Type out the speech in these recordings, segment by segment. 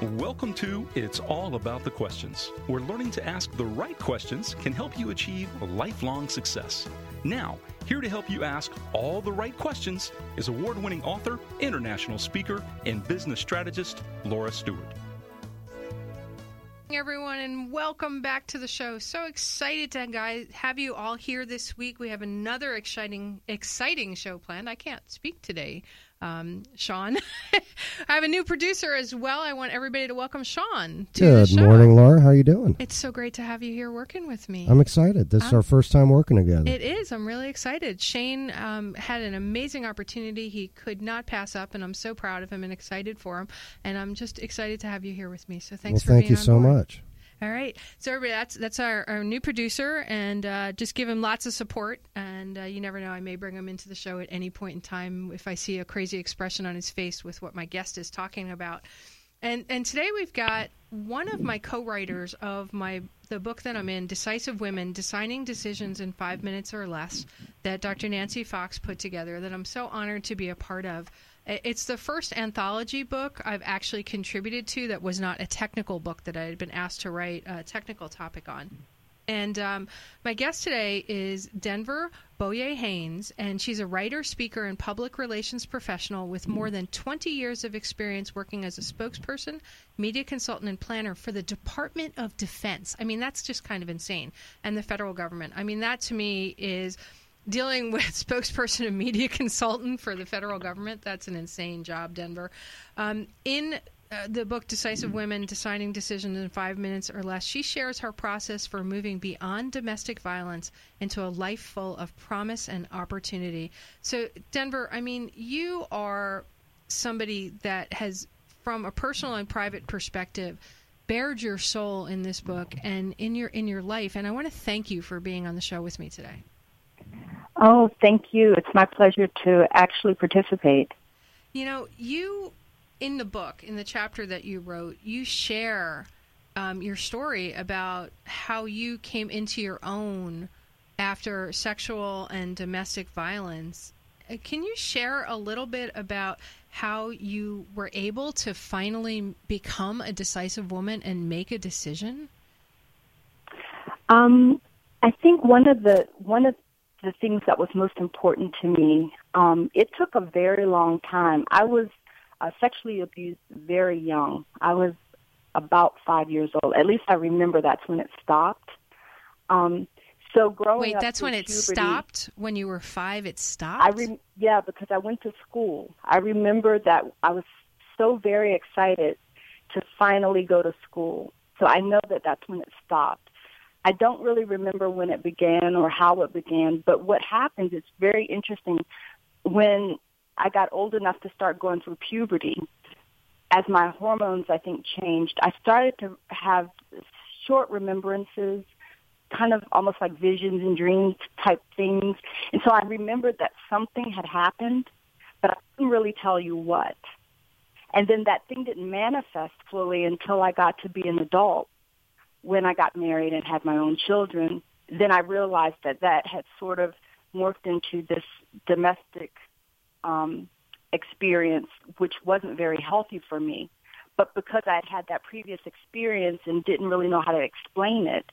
Welcome to It's All About the Questions, where learning to ask the right questions can help you achieve lifelong success. Now, here to help you ask all the right questions is award winning author, international speaker, and business strategist Laura Stewart. Everyone and welcome back to the show. So excited to guys have you all here this week. We have another exciting exciting show planned. I can't speak today um, Sean. I have a new producer as well. I want everybody to welcome Sean. To Good morning, Laura. How are you doing? It's so great to have you here working with me. I'm excited. This is our first time working together. It is. I'm really excited. Shane um, had an amazing opportunity. He could not pass up, and I'm so proud of him and excited for him. And I'm just excited to have you here with me. So thanks well, for thank being you so board. much. All right. So everybody, that's that's our, our new producer, and uh, just give him lots of support. And uh, you never know, I may bring him into the show at any point in time if I see a crazy expression on his face with what my guest is talking about. And and today we've got one of my co-writers of my the book that I'm in, Decisive Women: Designing Decisions in Five Minutes or Less, that Dr. Nancy Fox put together. That I'm so honored to be a part of. It's the first anthology book I've actually contributed to that was not a technical book that I had been asked to write a technical topic on. And um, my guest today is Denver Beaulieu Haynes, and she's a writer, speaker, and public relations professional with more than 20 years of experience working as a spokesperson, media consultant, and planner for the Department of Defense. I mean, that's just kind of insane. And the federal government. I mean, that to me is dealing with spokesperson and media consultant for the federal government. That's an insane job, Denver. Um, in uh, the book Decisive Women Deciding Decisions in Five Minutes or Less, she shares her process for moving beyond domestic violence into a life full of promise and opportunity. So, Denver, I mean, you are somebody that has, from a personal and private perspective, bared your soul in this book and in your in your life and I want to thank you for being on the show with me today. Oh, thank you. It's my pleasure to actually participate. You know, you in the book, in the chapter that you wrote, you share um, your story about how you came into your own after sexual and domestic violence. Uh, can you share a little bit about how you were able to finally become a decisive woman and make a decision? Um, I think one of the one of the things that was most important to me. Um, it took a very long time. I was uh, sexually abused very young. I was about five years old. At least I remember that's when it stopped. Um, so growing up Wait, that's when it puberty, stopped. When you were five, it stopped. I re- yeah, because I went to school. I remember that I was so very excited to finally go to school. So I know that that's when it stopped. I don't really remember when it began or how it began, but what happened is very interesting. When I got old enough to start going through puberty, as my hormones, I think, changed, I started to have short remembrances, kind of almost like visions and dreams type things. And so I remembered that something had happened, but I couldn't really tell you what. And then that thing didn't manifest fully until I got to be an adult when I got married and had my own children, then I realized that that had sort of morphed into this domestic um, experience, which wasn't very healthy for me. But because I had had that previous experience and didn't really know how to explain it,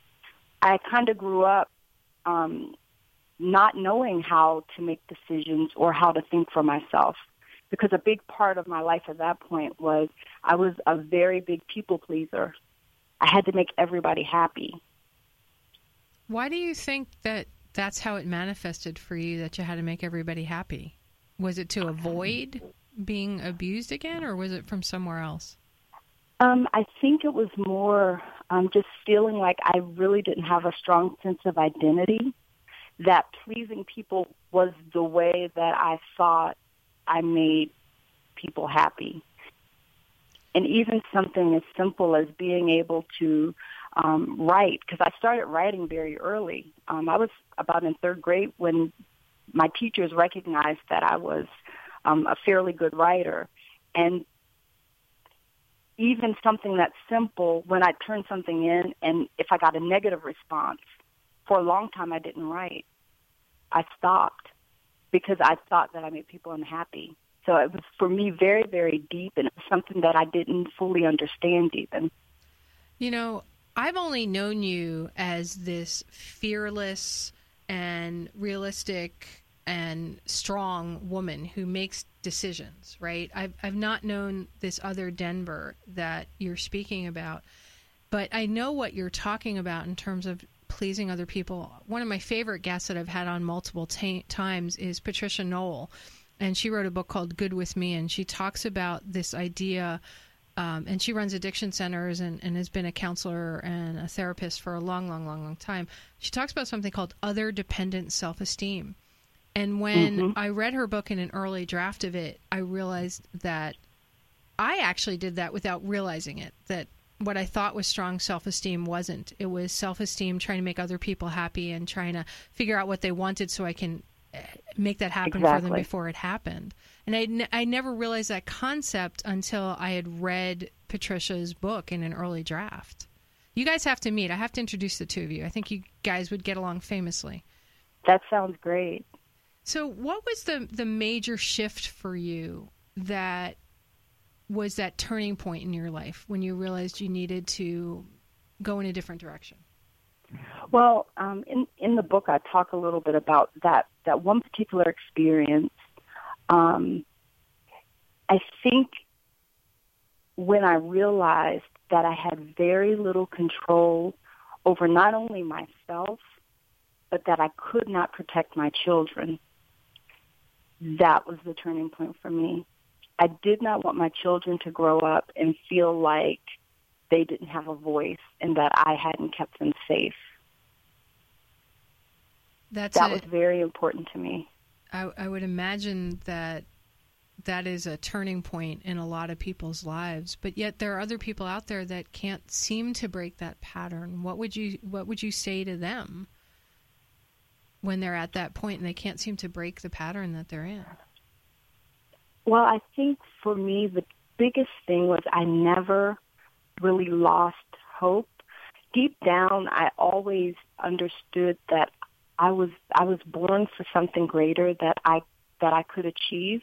I kind of grew up um, not knowing how to make decisions or how to think for myself. Because a big part of my life at that point was I was a very big people pleaser. I had to make everybody happy. Why do you think that that's how it manifested for you that you had to make everybody happy? Was it to avoid being abused again, or was it from somewhere else? Um, I think it was more um, just feeling like I really didn't have a strong sense of identity, that pleasing people was the way that I thought I made people happy and even something as simple as being able to um, write, because I started writing very early. Um, I was about in third grade when my teachers recognized that I was um, a fairly good writer, and even something that simple, when I turned something in, and if I got a negative response, for a long time I didn't write. I stopped because I thought that I made people unhappy. So it was for me very, very deep, and something that I didn't fully understand even. You know, I've only known you as this fearless and realistic and strong woman who makes decisions, right? I've, I've not known this other Denver that you're speaking about, but I know what you're talking about in terms of pleasing other people. One of my favorite guests that I've had on multiple t- times is Patricia Knoll, and she wrote a book called Good with Me, and she talks about this idea. Um, and she runs addiction centers and, and has been a counselor and a therapist for a long, long, long, long time. She talks about something called other dependent self esteem. And when mm-hmm. I read her book in an early draft of it, I realized that I actually did that without realizing it. That what I thought was strong self esteem wasn't. It was self esteem trying to make other people happy and trying to figure out what they wanted so I can make that happen exactly. for them before it happened. And I, n- I never realized that concept until I had read Patricia's book in an early draft. You guys have to meet. I have to introduce the two of you. I think you guys would get along famously. That sounds great. So, what was the the major shift for you that was that turning point in your life when you realized you needed to go in a different direction? Well, um, in in the book, I talk a little bit about that that one particular experience. Um, I think when I realized that I had very little control over not only myself, but that I could not protect my children that was the turning point for me. I did not want my children to grow up and feel like they didn't have a voice and that I hadn't kept them safe. That's that a, was very important to me. I, I would imagine that that is a turning point in a lot of people's lives, but yet there are other people out there that can't seem to break that pattern. What would you What would you say to them? when they're at that point and they can't seem to break the pattern that they're in? Well, I think for me, the biggest thing was I never really lost hope. Deep down, I always understood that I was I was born for something greater that I that I could achieve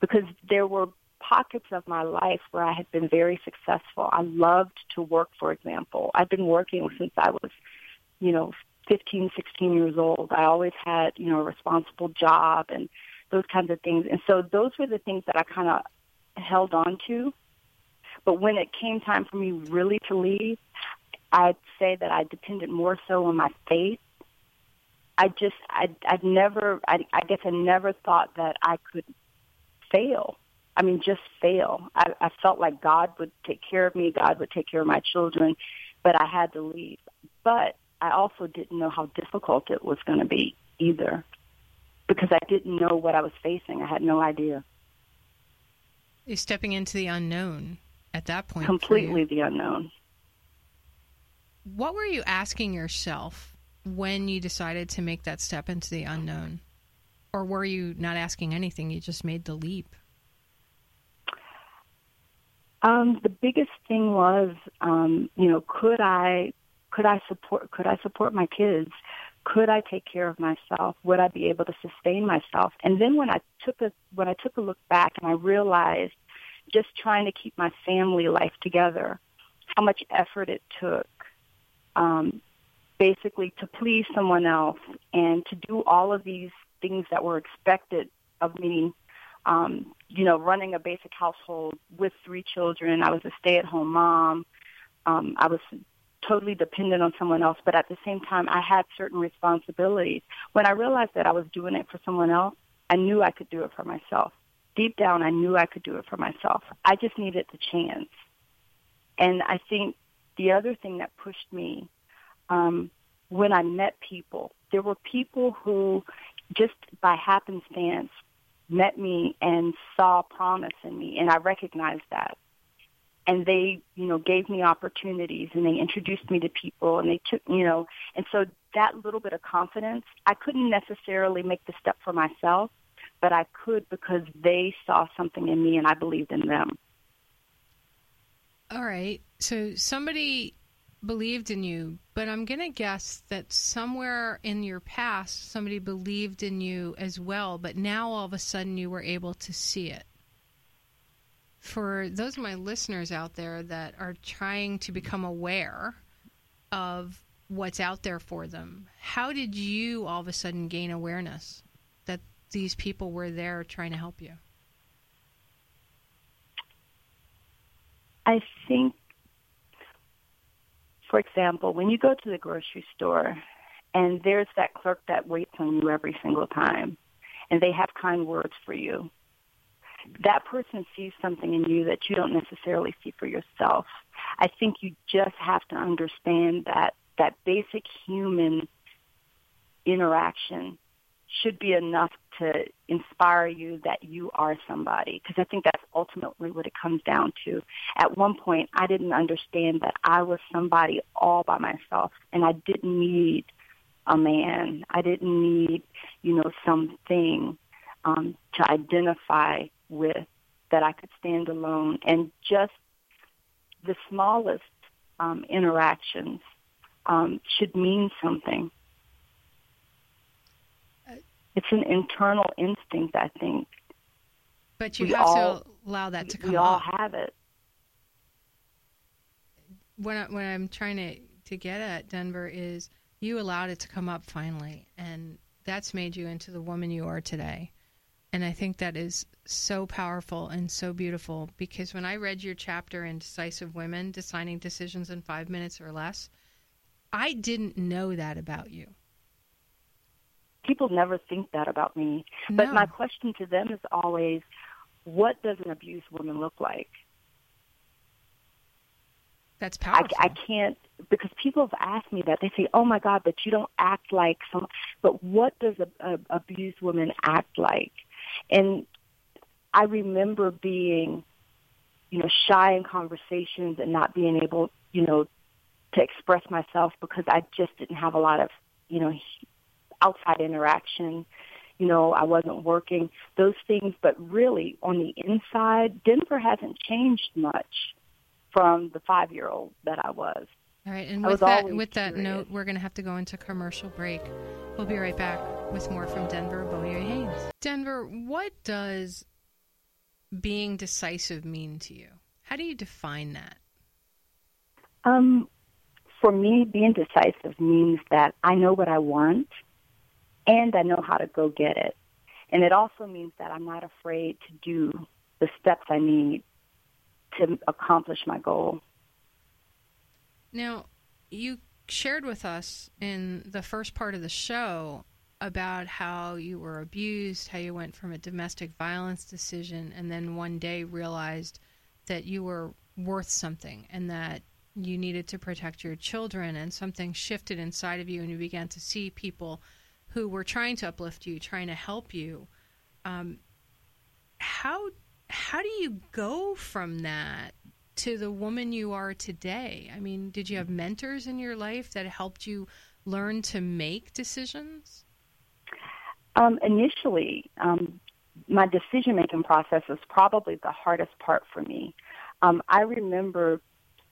because there were pockets of my life where I had been very successful. I loved to work, for example. I've been working since I was, you know, 15, 16 years old. I always had, you know, a responsible job and those kinds of things. And so those were the things that I kind of held on to. But when it came time for me really to leave, I'd say that I depended more so on my faith. I just, I, I'd never, I, I guess I never thought that I could fail. I mean, just fail. I, I felt like God would take care of me, God would take care of my children, but I had to leave. But I also didn't know how difficult it was going to be either because I didn't know what I was facing. I had no idea. You're stepping into the unknown at that point. Completely the unknown. What were you asking yourself when you decided to make that step into the unknown? Or were you not asking anything? You just made the leap? Um, the biggest thing was, um, you know, could I could I support could I support my kids? Could I take care of myself? Would I be able to sustain myself? And then when I took a when I took a look back and I realized just trying to keep my family life together, how much effort it took, um, basically to please someone else and to do all of these things that were expected of me. Um, you know, running a basic household with three children. I was a stay-at-home mom. Um, I was totally dependent on someone else, but at the same time, I had certain responsibilities. When I realized that I was doing it for someone else, I knew I could do it for myself. Deep down, I knew I could do it for myself. I just needed the chance. And I think the other thing that pushed me um, when I met people, there were people who just by happenstance met me and saw promise in me, and I recognized that and they, you know, gave me opportunities and they introduced me to people and they took, you know, and so that little bit of confidence, I couldn't necessarily make the step for myself, but I could because they saw something in me and I believed in them. All right. So somebody believed in you, but I'm going to guess that somewhere in your past, somebody believed in you as well, but now all of a sudden you were able to see it. for those of my listeners out there that are trying to become aware of what's out there for them, how did you all of a sudden gain awareness these people were there trying to help you? I think, for example, when you go to the grocery store and there's that clerk that waits on you every single time and they have kind words for you, that person sees something in you that you don't necessarily see for yourself. I think you just have to understand that that basic human interaction should be enough to inspire you that you are somebody because I think that's ultimately what it comes down to. At one point, I didn't understand that I was somebody all by myself and I didn't need a man. I didn't need, you know, something um, to identify with that I could stand alone and just the smallest um, interactions um, should mean something. It's an internal instinct, I think. But you we have all, to allow that to come up. We all have it. What, I, what I'm trying to, to get at, Denver, is you allowed it to come up finally, and that's made you into the woman you are today. And I think that is so powerful and so beautiful because when I read your chapter in Decisive Women, Deciding Decisions in Five Minutes or Less, I didn't know that about you. People never think that about me. No. But my question to them is always, what does an abused woman look like? That's powerful. I, I can't because people have asked me that. They say, "Oh my God, but you don't act like some." But what does a, a abused woman act like? And I remember being, you know, shy in conversations and not being able, you know, to express myself because I just didn't have a lot of, you know, outside interaction. You know, I wasn't working those things, but really on the inside, Denver hasn't changed much from the five-year-old that I was. All right, and with that with that note, we're going to have to go into commercial break. We'll be right back with more from Denver Beaulieu Haynes. Denver, what does being decisive mean to you? How do you define that? Um, for me, being decisive means that I know what I want and I know how to go get it. And it also means that I'm not afraid to do the steps I need to accomplish my goal. Now, you shared with us in the first part of the show about how you were abused, how you went from a domestic violence decision and then one day realized that you were worth something and that you needed to protect your children and something shifted inside of you and you began to see people who were trying to uplift you, trying to help you. Um, how how do you go from that to the woman you are today? I mean, did you have mentors in your life that helped you learn to make decisions? Um, initially, um, my decision making process was probably the hardest part for me. Um, I remember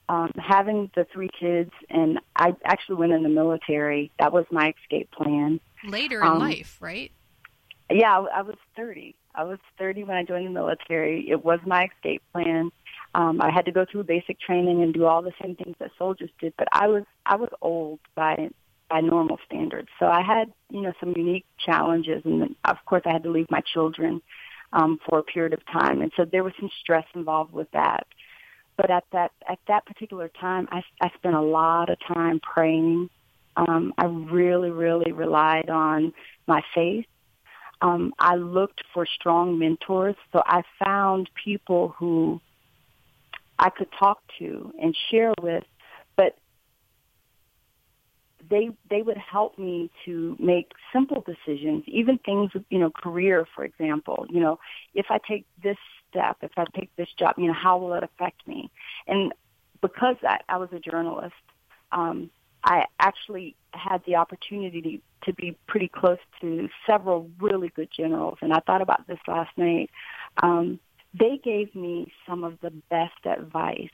um, having the three kids, and I actually went in the military. That was my escape plan. Later in um, life, right? Yeah, I, I was 30. I was 30 when I joined the military. It was my escape plan. Um, I had to go through basic training and do all the same things that soldiers did, but I was I was old by by normal standards. So I had you know some unique challenges, and then, of course I had to leave my children um, for a period of time, and so there was some stress involved with that. But at that at that particular time, I, I spent a lot of time praying. Um, I really, really relied on my faith. Um, I looked for strong mentors, so I found people who I could talk to and share with, but they they would help me to make simple decisions, even things you know, career for example. You know, if I take this step, if I take this job, you know, how will it affect me? And because I, I was a journalist, um, I actually had the opportunity to, be pretty close to several really good generals, and I thought about this last night. Um, they gave me some of the best advice.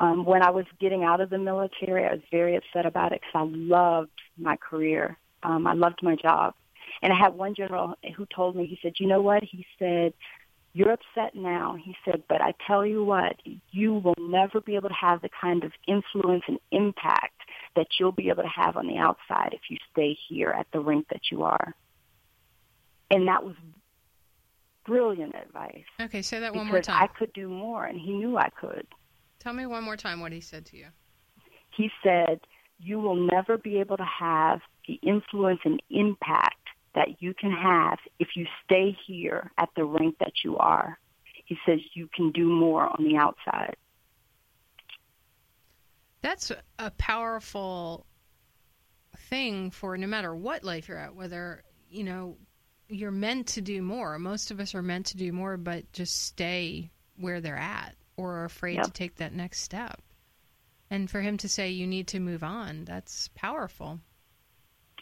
Um, when I was getting out of the military, I was very upset about it because I loved my career. Um, I loved my job. And I had one general who told me, he said, you know what? He said, you're upset now. He said, but I tell you what, you will never be able to have the kind of influence and impact that you'll be able to have on the outside if you stay here at the rink that you are. And that was brilliant advice. Okay, say that one more time. I could do more, and he knew I could. Tell me one more time what he said to you. He said, you will never be able to have the influence and impact that you can have if you stay here at the rank that you are. He says you can do more on the outside. That's a powerful thing for no matter what life you're at, whether, you know, you're meant to do more. Most of us are meant to do more, but just stay where they're at or are afraid Yep. to take that next step. And for him to say you need to move on, that's powerful.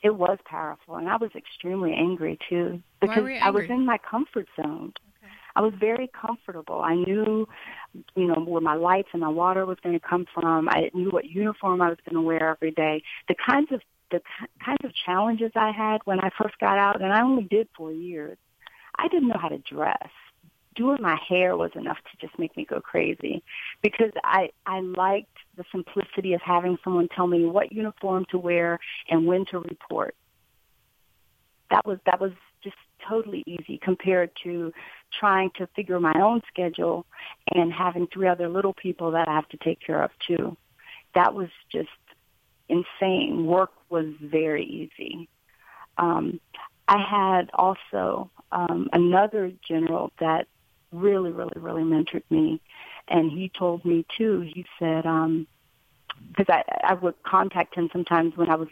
It was powerful, and I was extremely angry too because I was in my comfort zone. I was very comfortable. I knew, you know, where my lights and my water was going to come from. I knew what uniform I was going to wear every day. The kinds of the ki- kinds of challenges I had when I first got out, and I only did four years. I didn't know how to dress. Doing my hair was enough to just make me go crazy because I I liked the simplicity of having someone tell me what uniform to wear and when to report. That was that was just totally easy compared to trying to figure my own schedule and having three other little people that I have to take care of too. That was just insane. Work was very easy. Um, I had also um, another general that really, really, really mentored me, and he told me too. He said, um, because I, I would contact him sometimes when I was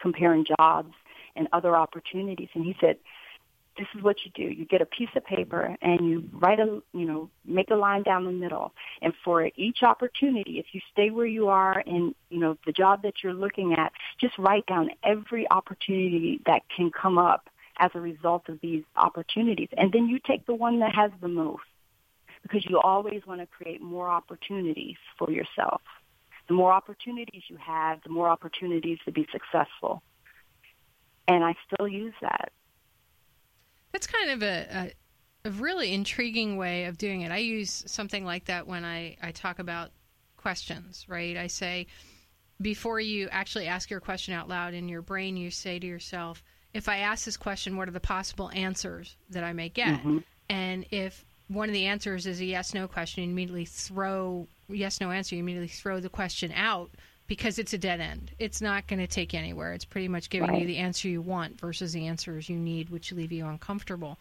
comparing jobs and other opportunities, and he said, "This is what you do: you get a piece of paper and you write a, you know, make a line down the middle, and for each opportunity, if you stay where you are in, you know, the job that you're looking at, just write down every opportunity that can come up as a result of these opportunities, and then you take the one that has the most." Because you always want to create more opportunities for yourself the more opportunities you have, the more opportunities to be successful. And I still use that. That's kind of a, a, a really intriguing way of doing it. I use something like that when I, I talk about questions, right? I say, before you actually ask your question out loud in your brain, you say to yourself, if I ask this question, what are the possible answers that I may get? Mm-hmm. And if one of the answers is a yes no question, you immediately throw yes no answer, you immediately throw the question out because it's a dead end. It's not going to take you anywhere. It's pretty much giving you the answer you want versus the answers you need, which leave you uncomfortable.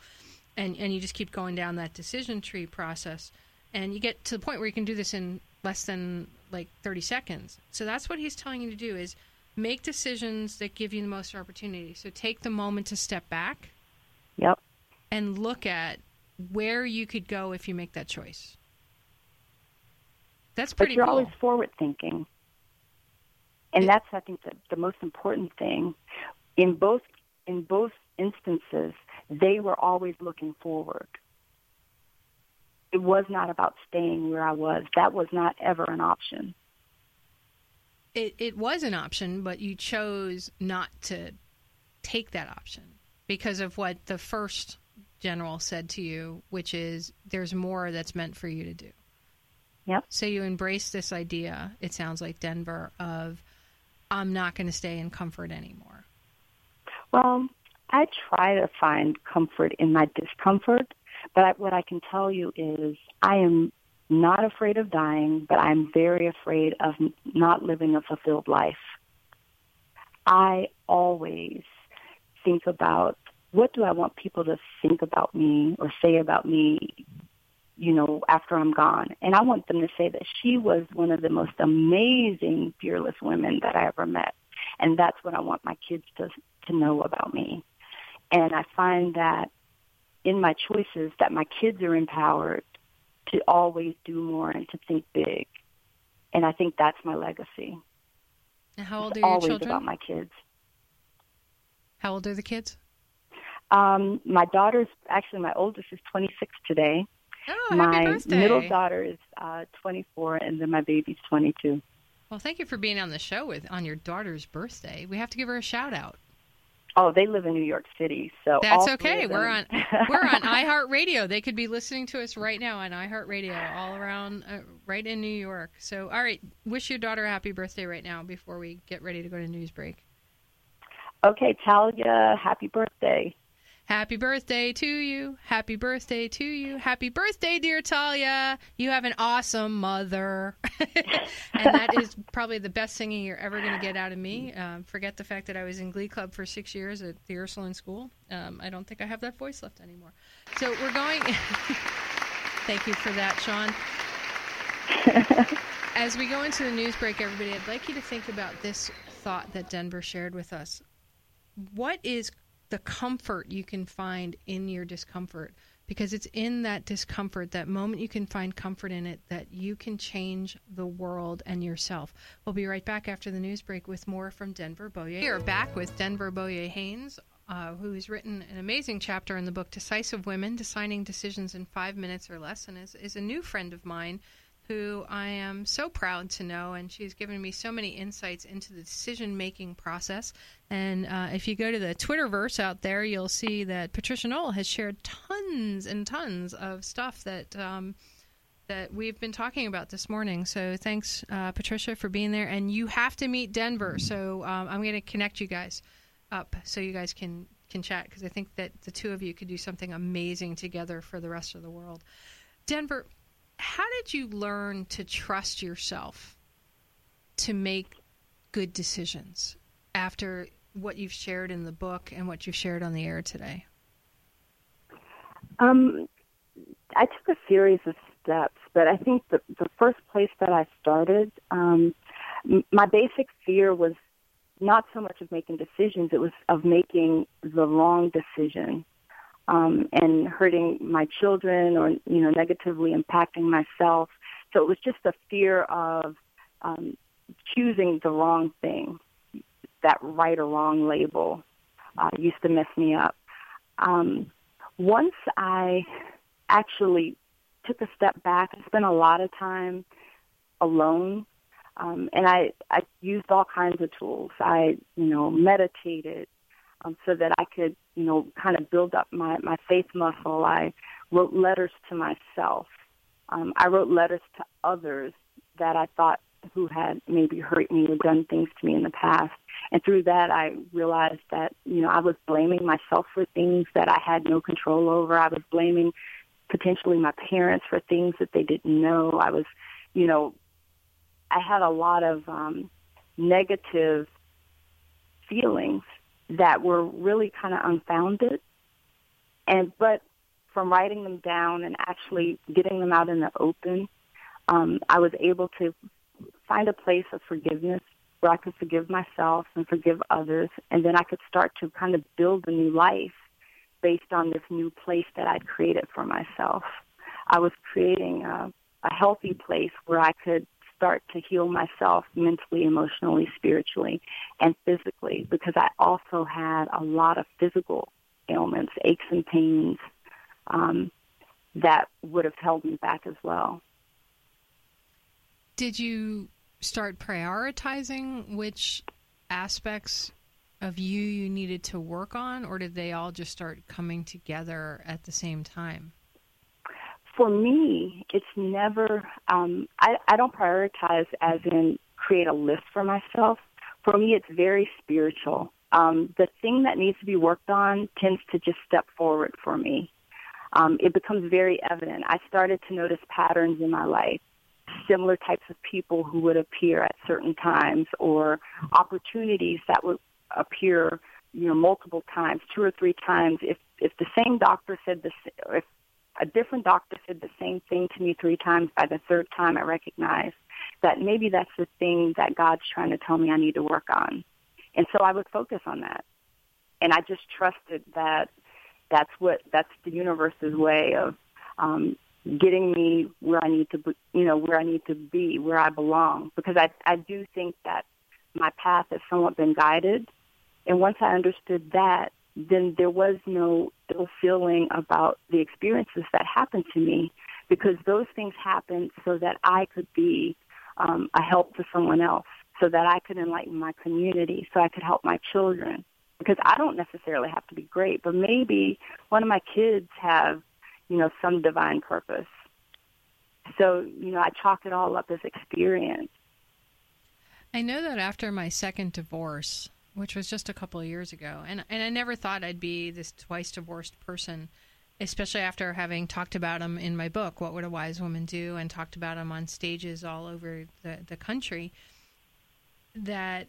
And and you just keep going down that decision tree process, and you get to the point where you can do this in less than like 30 seconds. So that's what he's telling you to do is make decisions that give you the most opportunity. So take the moment to step back Yep. and look at where you could go if you make that choice. That's pretty. But you're cool. always forward thinking. And It- that's I think the, the most important thing. In both in both instances, they were always looking forward. It was not about staying where I was. That was not ever an option. It, it was an option, but you chose not to take that option because of what the first general said to you, which is there's more that's meant for you to do. Yep. So you embrace this idea, it sounds like Denver, of I'm not going to stay in comfort anymore. Well, I try to find comfort in my discomfort, but I, what I can tell you is I am not afraid of dying, but I'm very afraid of not living a fulfilled life. I always think about what do I want people to think about me or say about me, you know, after I'm gone. And I want them to say that she was one of the most amazing, fearless women that I ever met. And that's what I want my kids to to know about me. And I find that in my choices that my kids are empowered to always do more and to think big. And I think that's my legacy. And how old It's are your always children? about my kids. How old are the kids? Um, my daughter's actually my oldest is 26 today. Oh, my middle daughter is uh, 24, and then my baby's 22. Well, thank you for being on the show with on your daughter's birthday. We have to give her a shout out. Oh, they live in New York City, so that's okay. We're on we're on iHeartRadio. They could be listening to us right now on iHeartRadio, all around, uh, right in New York. So, all right, wish your daughter a happy birthday right now before we get ready to go to news break. Okay, Talia, happy birthday. Happy birthday to you. Happy birthday to you. Happy birthday, dear Talia. You have an awesome mother. and that is probably the best singing you're ever going to get out of me. Um, forget the fact that I was in Glee Club for six years at the Ursuline School. Um, I don't think I have that voice left anymore. So we're going. Thank you for that, Sean. As we go into the news break, everybody, I'd like you to think about this thought that Denver shared with us. What is the comfort you can find in your discomfort because it's in that discomfort, that moment you can find comfort in it, that you can change the world and yourself. We'll be right back after the news break with more from Denver Beaulieu. We are back with Denver Beaulieu Haynes, uh, who's written an amazing chapter in the book Decisive Women Deciding Decisions in Five Minutes or Less, and is, is a new friend of mine who I am so proud to know, and she's given me so many insights into the decision making process. And uh, if you go to the Twitterverse out there, you'll see that Patricia Knoll has shared tons and tons of stuff that. Um, that we've been talking about this morning. So thanks, uh, Patricia, for being there. And you have to meet Denver. So um, I'm going to connect you guys up so you guys can can chat because I think that the two of you could do something amazing together for the rest of the world. Denver, how did you learn to trust yourself to make good decisions after what you've shared in the book and what you've shared on the air today? Um, I took a series of steps, but I think the, the first place that I started, um, my basic fear was not so much of making decisions, it was of making the wrong decision um, and hurting my children or you know negatively impacting myself. So it was just a fear of um, choosing the wrong thing. That right or wrong label uh, used to mess me up. Um, once I actually took a step back, I spent a lot of time alone, um, and I I used all kinds of tools. I you know meditated um, so that I could you know, kind of build up my, my faith muscle. I wrote letters to myself. Um, I wrote letters to others that I thought who had maybe hurt me or done things to me in the past. And through that, I realized that, you know, I was blaming myself for things that I had no control over. I was blaming potentially my parents for things that they didn't know. I was, you know, I had a lot of um, negative feelings that were really kind of unfounded. And but from writing them down and actually getting them out in the open, um, I was able to find a place of forgiveness where I could forgive myself and forgive others, and then I could start to kind of build a new life based on this new place that I'd created for myself. I was creating a, a healthy place where I could start to heal myself mentally, emotionally, spiritually, and physically because I also had a lot of physical ailments, aches and pains um, that would have held me back as well. Did you start prioritizing which aspects of you you needed to work on, or did they all just start coming together at the same time? For me, it's never, um, I, I don't prioritize as in create a list for myself. For me, it's very spiritual. Um, the thing that needs to be worked on tends to just step forward for me. Um, it becomes very evident. I started to notice patterns in my life, similar types of people who would appear at certain times, or opportunities that would appear, you know, multiple times, two or three times. If if the same doctor said this, if a different doctor said the same thing to me three times. By the third time, I recognized that maybe that's the thing that God's trying to tell me I need to work on. And so I would focus on that. And I just trusted that that's what that's the universe's way of um, getting me where I need to, be, you know, where I need to be, where I belong. Because I I do think that my path has somewhat been guided. And once I understood that, then there was no ill feeling about the experiences that happened to me because those things happened so that I could be um, a help to someone else, so that I could enlighten my community, so I could help my children. because I don't necessarily have to be great, but maybe one of my kids have, you know, some divine purpose. So, you know, I chalk it all up as experience. I know that after my second divorce, which was just a couple of years ago, and and I never thought I'd be this twice divorced person, especially after having talked about them in my book, What Would a Wise Woman Do, and talked about them on stages all over the, the country, that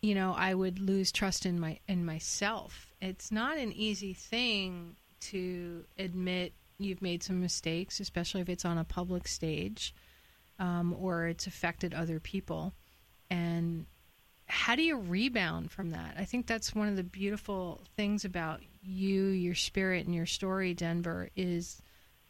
you know I would lose trust in my in myself. It's not an easy thing to admit you've made some mistakes, especially if it's on a public stage um, or it's affected other people. And how do you rebound from that? I think that's one of the beautiful things about you, your spirit, and your story, Denver, is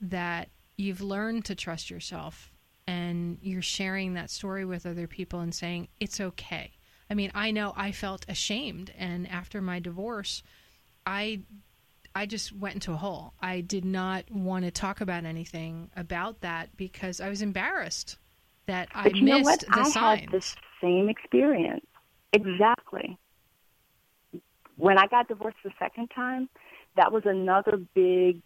that you've learned to trust yourself and you're sharing that story with other people and saying, it's okay. I mean, I know I felt ashamed, and after my divorce, I. I just went into a hole. I did not want to talk about anything about that because I was embarrassed that but I you missed know what? the I signs. had the same experience. Exactly. When I got divorced the second time, that was another big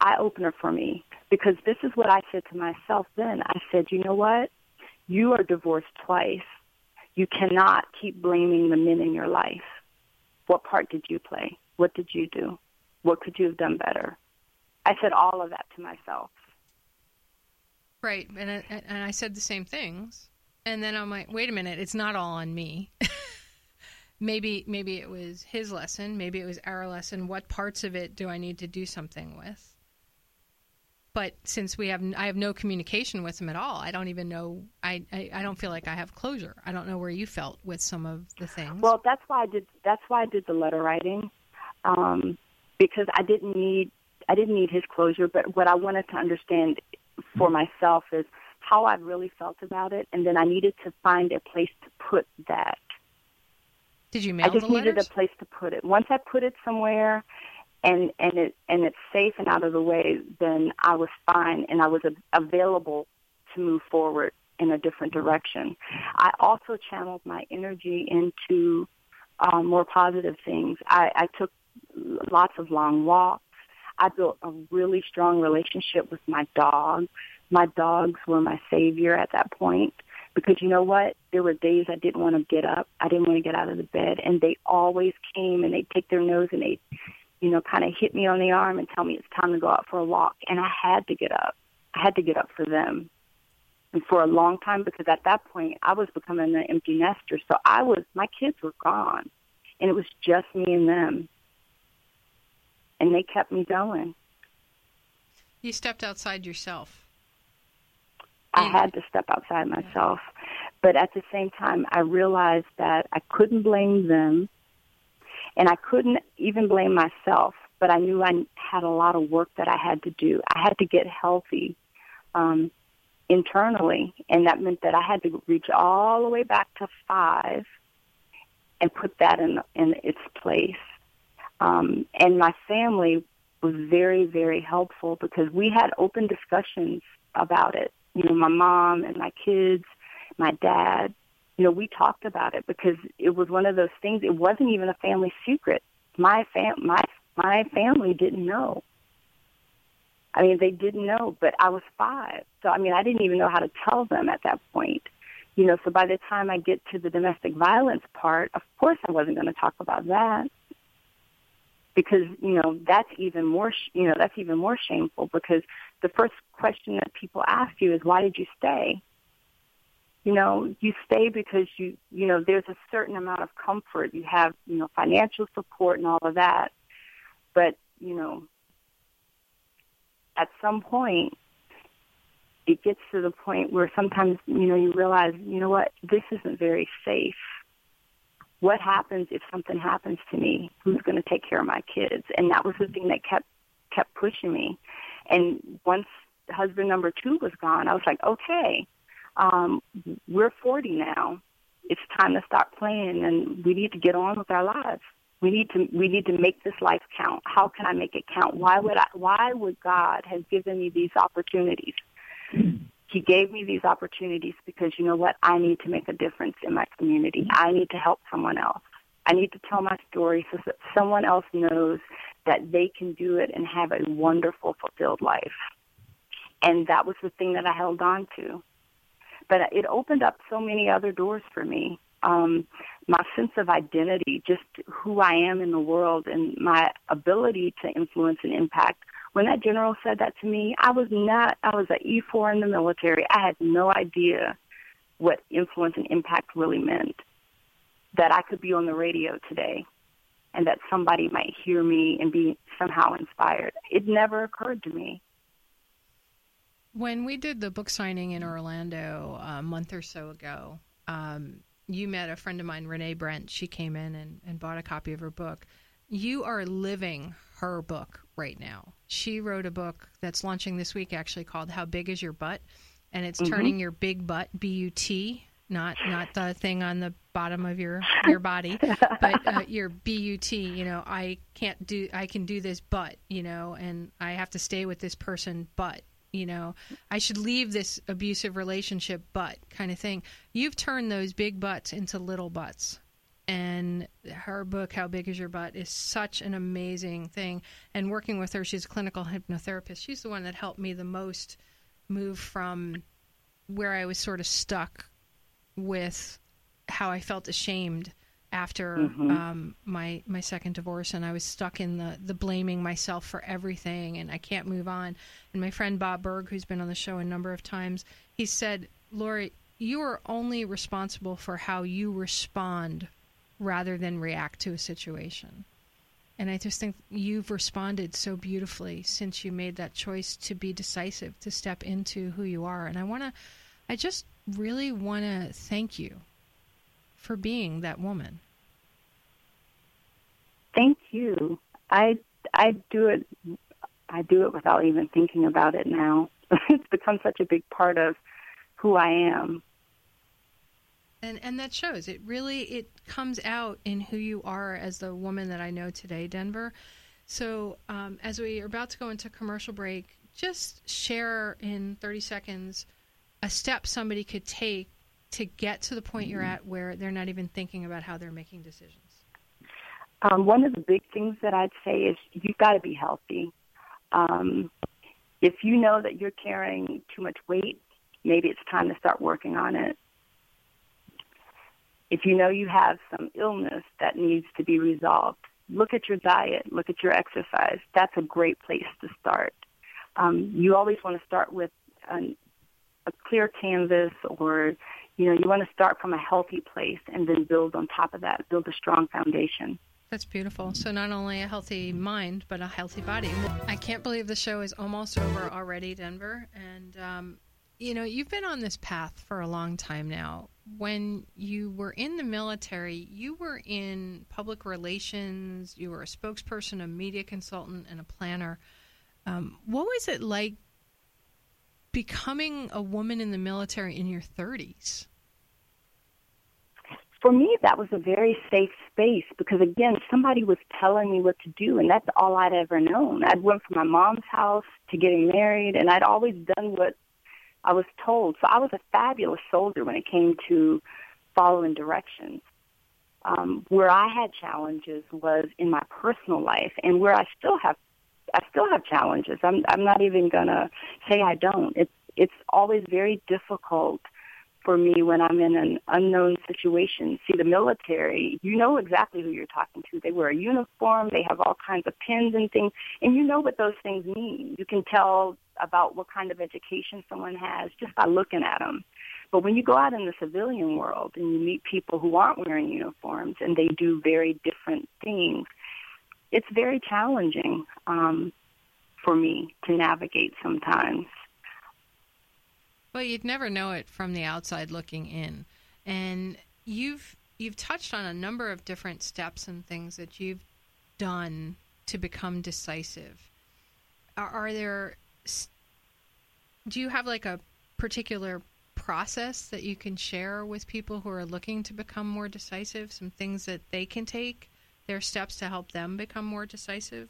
eye opener for me because this is what I said to myself then. I said, you know what? You are divorced twice. You cannot keep blaming the men in your life. What part did you play? What did you do? What could you have done better? I said all of that to myself. Right, and I, and I said the same things, and then I'm like, wait a minute, it's not all on me. maybe maybe it was his lesson, maybe it was our lesson. What parts of it do I need to do something with? But since we have, I have no communication with him at all. I don't even know. I, I, I don't feel like I have closure. I don't know where you felt with some of the things. Well, that's why I did. That's why I did the letter writing, um, because I didn't need I didn't need his closure. But what I wanted to understand for myself is how I really felt about it, and then I needed to find a place to put that. Did you mail I just needed a place to put it. Once I put it somewhere, and and it and it's safe and out of the way, then I was fine, and I was a, available to move forward in a different direction. I also channeled my energy into um, more positive things. I, I took lots of long walks. I built a really strong relationship with my dog. My dogs were my savior at that point because you know what? There were days I didn't want to get up. I didn't want to get out of the bed, and they always came and they'd take their nose and they'd, you know, kind of hit me on the arm and tell me it's time to go out for a walk. And I had to get up. I had to get up for them. And for a long time, because at that point I was becoming an empty nester, so I was my kids were gone, and it was just me and them and they kept me going. You stepped outside yourself. I had to step outside myself. But at the same time, I realized that I couldn't blame them and I couldn't even blame myself, but I knew I had a lot of work that I had to do. I had to get healthy um, internally, and that meant that I had to reach all the way back to five and put that in in its place. Um, and my family was very, very helpful because we had open discussions about it. You know, my mom and my kids, my dad, you know, we talked about it because it was one of those things. It wasn't even a family secret. My fam, my my family didn't know. I mean, they didn't know, but I was five, so I mean, I didn't even know how to tell them at that point. You know, so by the time I get to the domestic violence part, of course, I wasn't going to talk about that because you know that's even more you know that's even more shameful because the first question that people ask you is why did you stay? You know you stay because you you know there's a certain amount of comfort. You have you know financial support and all of that. But you know at some point it gets to the point where sometimes you know you realize you know what this isn't very safe what happens if something happens to me? Who's going to take care of my kids? And that was the thing that kept kept pushing me. And once husband number two was gone, I was like, okay, um, we're 40 now. It's time to stop playing, and we need to get on with our lives. We need to we need to make this life count. How can I make it count? Why would I? Why would God have given me these opportunities? He gave me these opportunities because you know what? I need to make a difference in my community. I need to help someone else. I need to tell my story so that someone else knows that they can do it and have a wonderful, fulfilled life. And that was the thing that I held on to. But it opened up so many other doors for me. Um, my sense of identity, just who I am in the world, and my ability to influence and impact. When that general said that to me, I was not, I was an E4 in the military. I had no idea what influence and impact really meant. That I could be on the radio today and that somebody might hear me and be somehow inspired. It never occurred to me. When we did the book signing in Orlando a month or so ago, um, you met a friend of mine, Renee Brent. She came in and, and bought a copy of her book. You are living her book right now. She wrote a book that's launching this week, actually called "How Big Is Your Butt," and it's mm-hmm. turning your big butt B U T, not not the thing on the bottom of your your body, but uh, your B U T. You know, I can't do, I can do this, but you know, and I have to stay with this person, but you know, I should leave this abusive relationship, but kind of thing. You've turned those big butts into little butts. And her book, How Big Is Your Butt, is such an amazing thing. And working with her, she's a clinical hypnotherapist. She's the one that helped me the most move from where I was sort of stuck with how I felt ashamed after mm-hmm. um, my my second divorce, and I was stuck in the the blaming myself for everything, and I can't move on. And my friend Bob Berg, who's been on the show a number of times, he said, "Lori, you are only responsible for how you respond rather than react to a situation." And I just think you've responded so beautifully since you made that choice to be decisive, to step into who you are. And I want to, I just really want to thank you for being that woman. Thank you. I I do it I do it without even thinking about it now. it's become such a big part of who I am. And and that shows. It really it comes out in who you are as the woman that I know today, Denver. So um, as we are about to go into commercial break, just share in 30 seconds a step somebody could take to get to the point you're at where they're not even thinking about how they're making decisions? Um, one of the big things that I'd say is you've got to be healthy. Um, if you know that you're carrying too much weight, maybe it's time to start working on it. If you know you have some illness that needs to be resolved, look at your diet, look at your exercise. That's a great place to start. Um, you always want to start with an, a clear canvas or you know, you want to start from a healthy place and then build on top of that, build a strong foundation. That's beautiful. So not only a healthy mind, but a healthy body. I can't believe the show is almost over already, Denver. And um, you know, you've been on this path for a long time now. When you were in the military, you were in public relations. You were a spokesperson, a media consultant, and a planner. Um, what was it like becoming a woman in the military in your 30s? For me, that was a very safe space because, again, somebody was telling me what to do, and that's all I'd ever known. I'd went from my mom's house to getting married, and I'd always done what I was told. So I was a fabulous soldier when it came to following directions. Um, where I had challenges was in my personal life, and where I still have I still have challenges. I'm I'm not even gonna say I don't. It's it's always very difficult for me when I'm in an unknown situation. See, the military, you know exactly who you're talking to. They wear a uniform, they have all kinds of pins and things, and you know what those things mean. You can tell about what kind of education someone has just by looking at them. But when you go out in the civilian world and you meet people who aren't wearing uniforms and they do very different things, it's very challenging um, for me to navigate sometimes. Well, you'd never know it from the outside looking in, and you've you've touched on a number of different steps and things that you've done to become decisive. Are, are there? Do you have like a particular process that you can share with people who are looking to become more decisive? Some things that they can take their steps to help them become more decisive?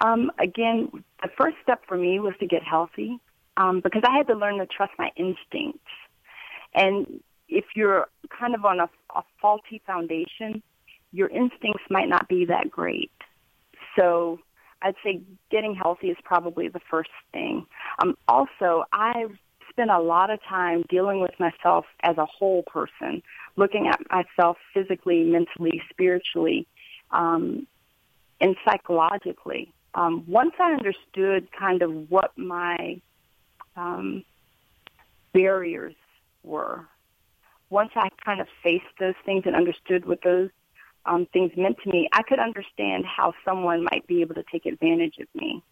Um, again, the first step for me was to get healthy um, because I had to learn to trust my instincts. And if you're kind of on a, a faulty foundation, your instincts might not be that great. So I'd say getting healthy is probably the first thing. Um, also, I've spent a lot of time dealing with myself as a whole person, looking at myself physically, mentally, spiritually, um, and psychologically. Um, once I understood kind of what my um, barriers were, once I kind of faced those things and understood what those um, things meant to me, I could understand how someone might be able to take advantage of me.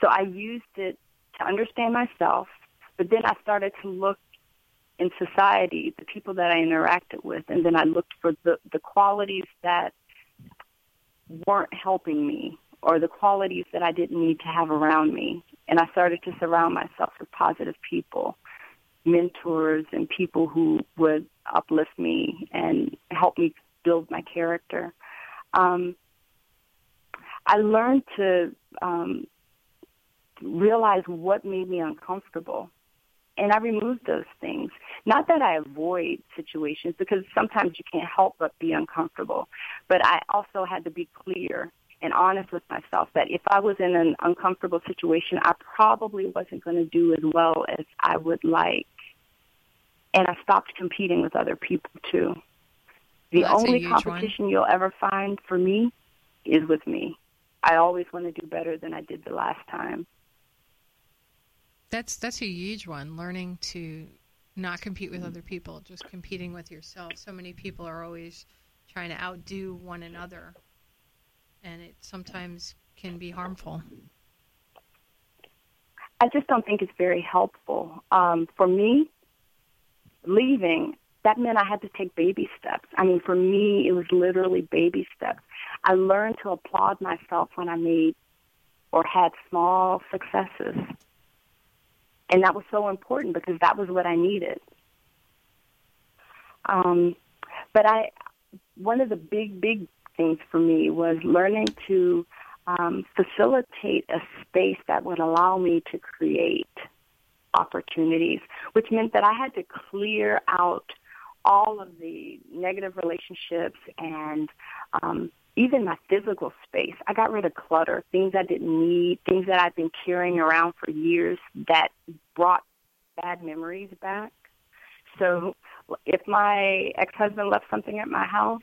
So I used it to understand myself, but then I started to look in society, the people that I interacted with, and then I looked for the, the qualities that weren't helping me or the qualities that I didn't need to have around me. And I started to surround myself with positive people, mentors, and people who would uplift me and help me build my character. Um, I learned to um, realize what made me uncomfortable. And I removed those things. Not that I avoid situations because sometimes you can't help but be uncomfortable, but I also had to be clear and honest with myself that if I was in an uncomfortable situation, I probably wasn't going to do as well as I would like. And I stopped competing with other people too. The well, only competition one. you'll ever find for me is with me. I always want to do better than I did the last time. That's that's a huge one. Learning to not compete with other people, just competing with yourself. So many people are always trying to outdo one another, and it sometimes can be harmful. I just don't think it's very helpful. Um, for me, leaving, that meant I had to take baby steps. I mean, for me, it was literally baby steps. I learned to applaud myself when I made or had small successes. And that was so important because that was what I needed. Um, but I, one of the big, big things for me was learning to um, facilitate a space that would allow me to create opportunities, which meant that I had to clear out all of the negative relationships and um, even my physical space. I got rid of clutter, things I didn't need, things that I've been carrying around for years that brought bad memories back. So if my ex-husband left something at my house,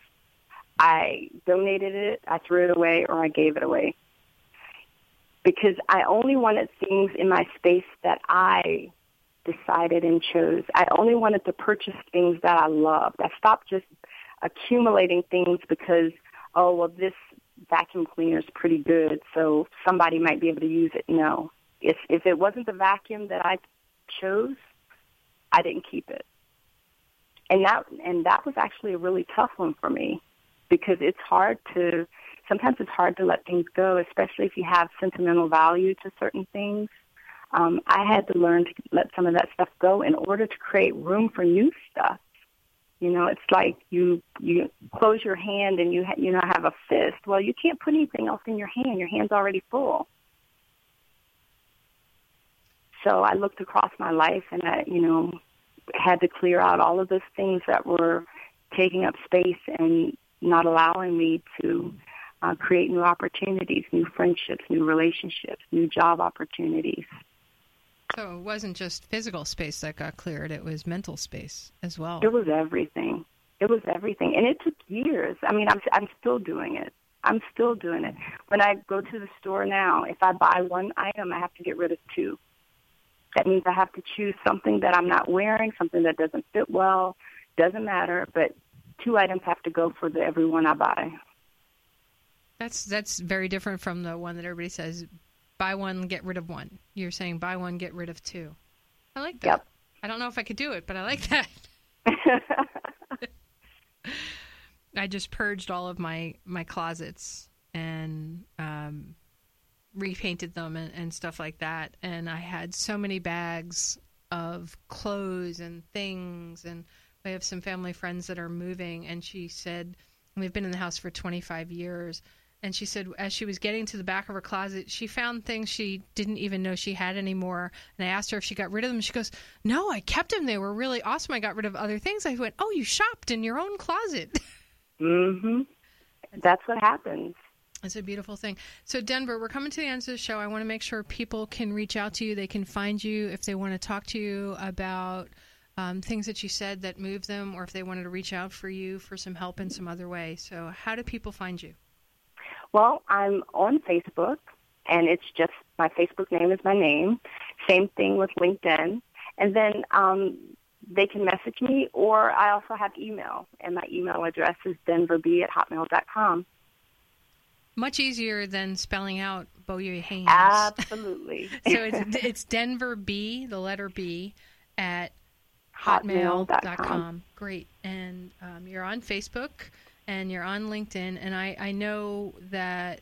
I donated it, I threw it away, or I gave it away. Because I only wanted things in my space that I decided and chose. I only wanted to purchase things that I loved. I stopped just accumulating things because oh, well, this vacuum cleaner is pretty good, so somebody might be able to use it. No. If, if it wasn't the vacuum that I chose, I didn't keep it. And that, and that was actually a really tough one for me because it's hard to, sometimes it's hard to let things go, especially if you have sentimental value to certain things. Um, I had to learn to let some of that stuff go in order to create room for new stuff. You know, it's like you you close your hand and you ha- you know have a fist. Well, you can't put anything else in your hand. Your hand's already full. So I looked across my life and I, you know, had to clear out all of those things that were taking up space and not allowing me to uh, create new opportunities, new friendships, new relationships, new job opportunities. So it wasn't just physical space that got cleared, it was mental space as well. It was everything. It was everything. And it took years. I mean, I'm I'm still doing it. I'm still doing it. When I go to the store now, if I buy one item, I have to get rid of two. That means I have to choose something that I'm not wearing, something that doesn't fit well, doesn't matter, but two items have to go for the every one I buy. That's that's very different from the one that everybody says buy one, get rid of one. You're saying buy one, get rid of two. I like that. Yep. I don't know if I could do it, but I like that. I just purged all of my my closets and um, repainted them and, and stuff like that. And I had so many bags of clothes and things. And we have some family friends that are moving. And she said, We've been in the house for 25 years and she said as she was getting to the back of her closet, she found things she didn't even know she had anymore. And I asked her if she got rid of them. She goes, "No, I kept them. They were really awesome. I got rid of other things." I went, "Oh, you shopped in your own closet." Mhm. That's what happens. It's a beautiful thing. So, Denver, we're coming to the end of the show. I want to make sure people can reach out to you. They can find you if they want to talk to you about um, things that you said that moved them, or if they wanted to reach out for you for some help in some other way. So, how do people find you? Well, I'm on Facebook, and it's just my Facebook name is my name. Same thing with LinkedIn. And then um, they can message me, or I also have email, and my email address is denverb at hotmail.com. Much easier than spelling out Beaulieu Haynes. Absolutely. so it's, it's Denver B, the letter B, at Hotmail.com. hotmail.com. Great. And um, you're on Facebook and you're on LinkedIn. And I, I know that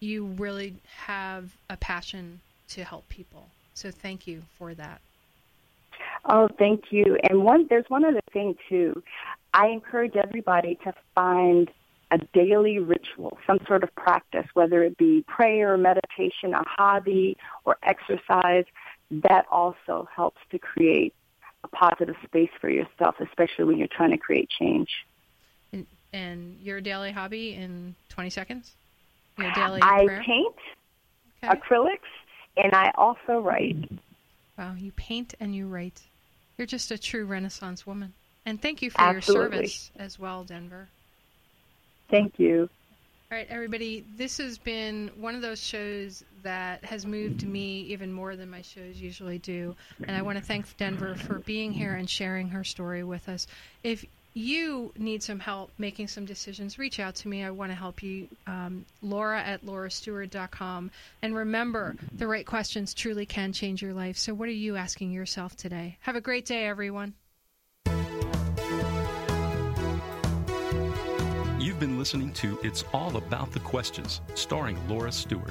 you really have a passion to help people. So thank you for that. Oh, thank you. And one, there's one other thing too. I encourage everybody to find a daily ritual, some sort of practice, whether it be prayer, meditation, a hobby, or exercise. That also helps to create a positive space for yourself, especially when you're trying to create change. And, and your daily hobby in 20 seconds? Your daily I prayer? paint Okay. acrylics, and I also write. Wow, you paint and you write. You're just a true Renaissance woman. And thank you for Absolutely. your service as well, Denver. Thank you. All right, everybody, this has been one of those shows that has moved me even more than my shows usually do. And I want to thank Denver for being here and sharing her story with us. If you need some help making some decisions, reach out to me. I want to help you. Um, Laura at laurastewart.com. And remember, the right questions truly can change your life. So, what are you asking yourself today? Have a great day, everyone. You've been listening to It's All About the Questions, starring Laura Stewart.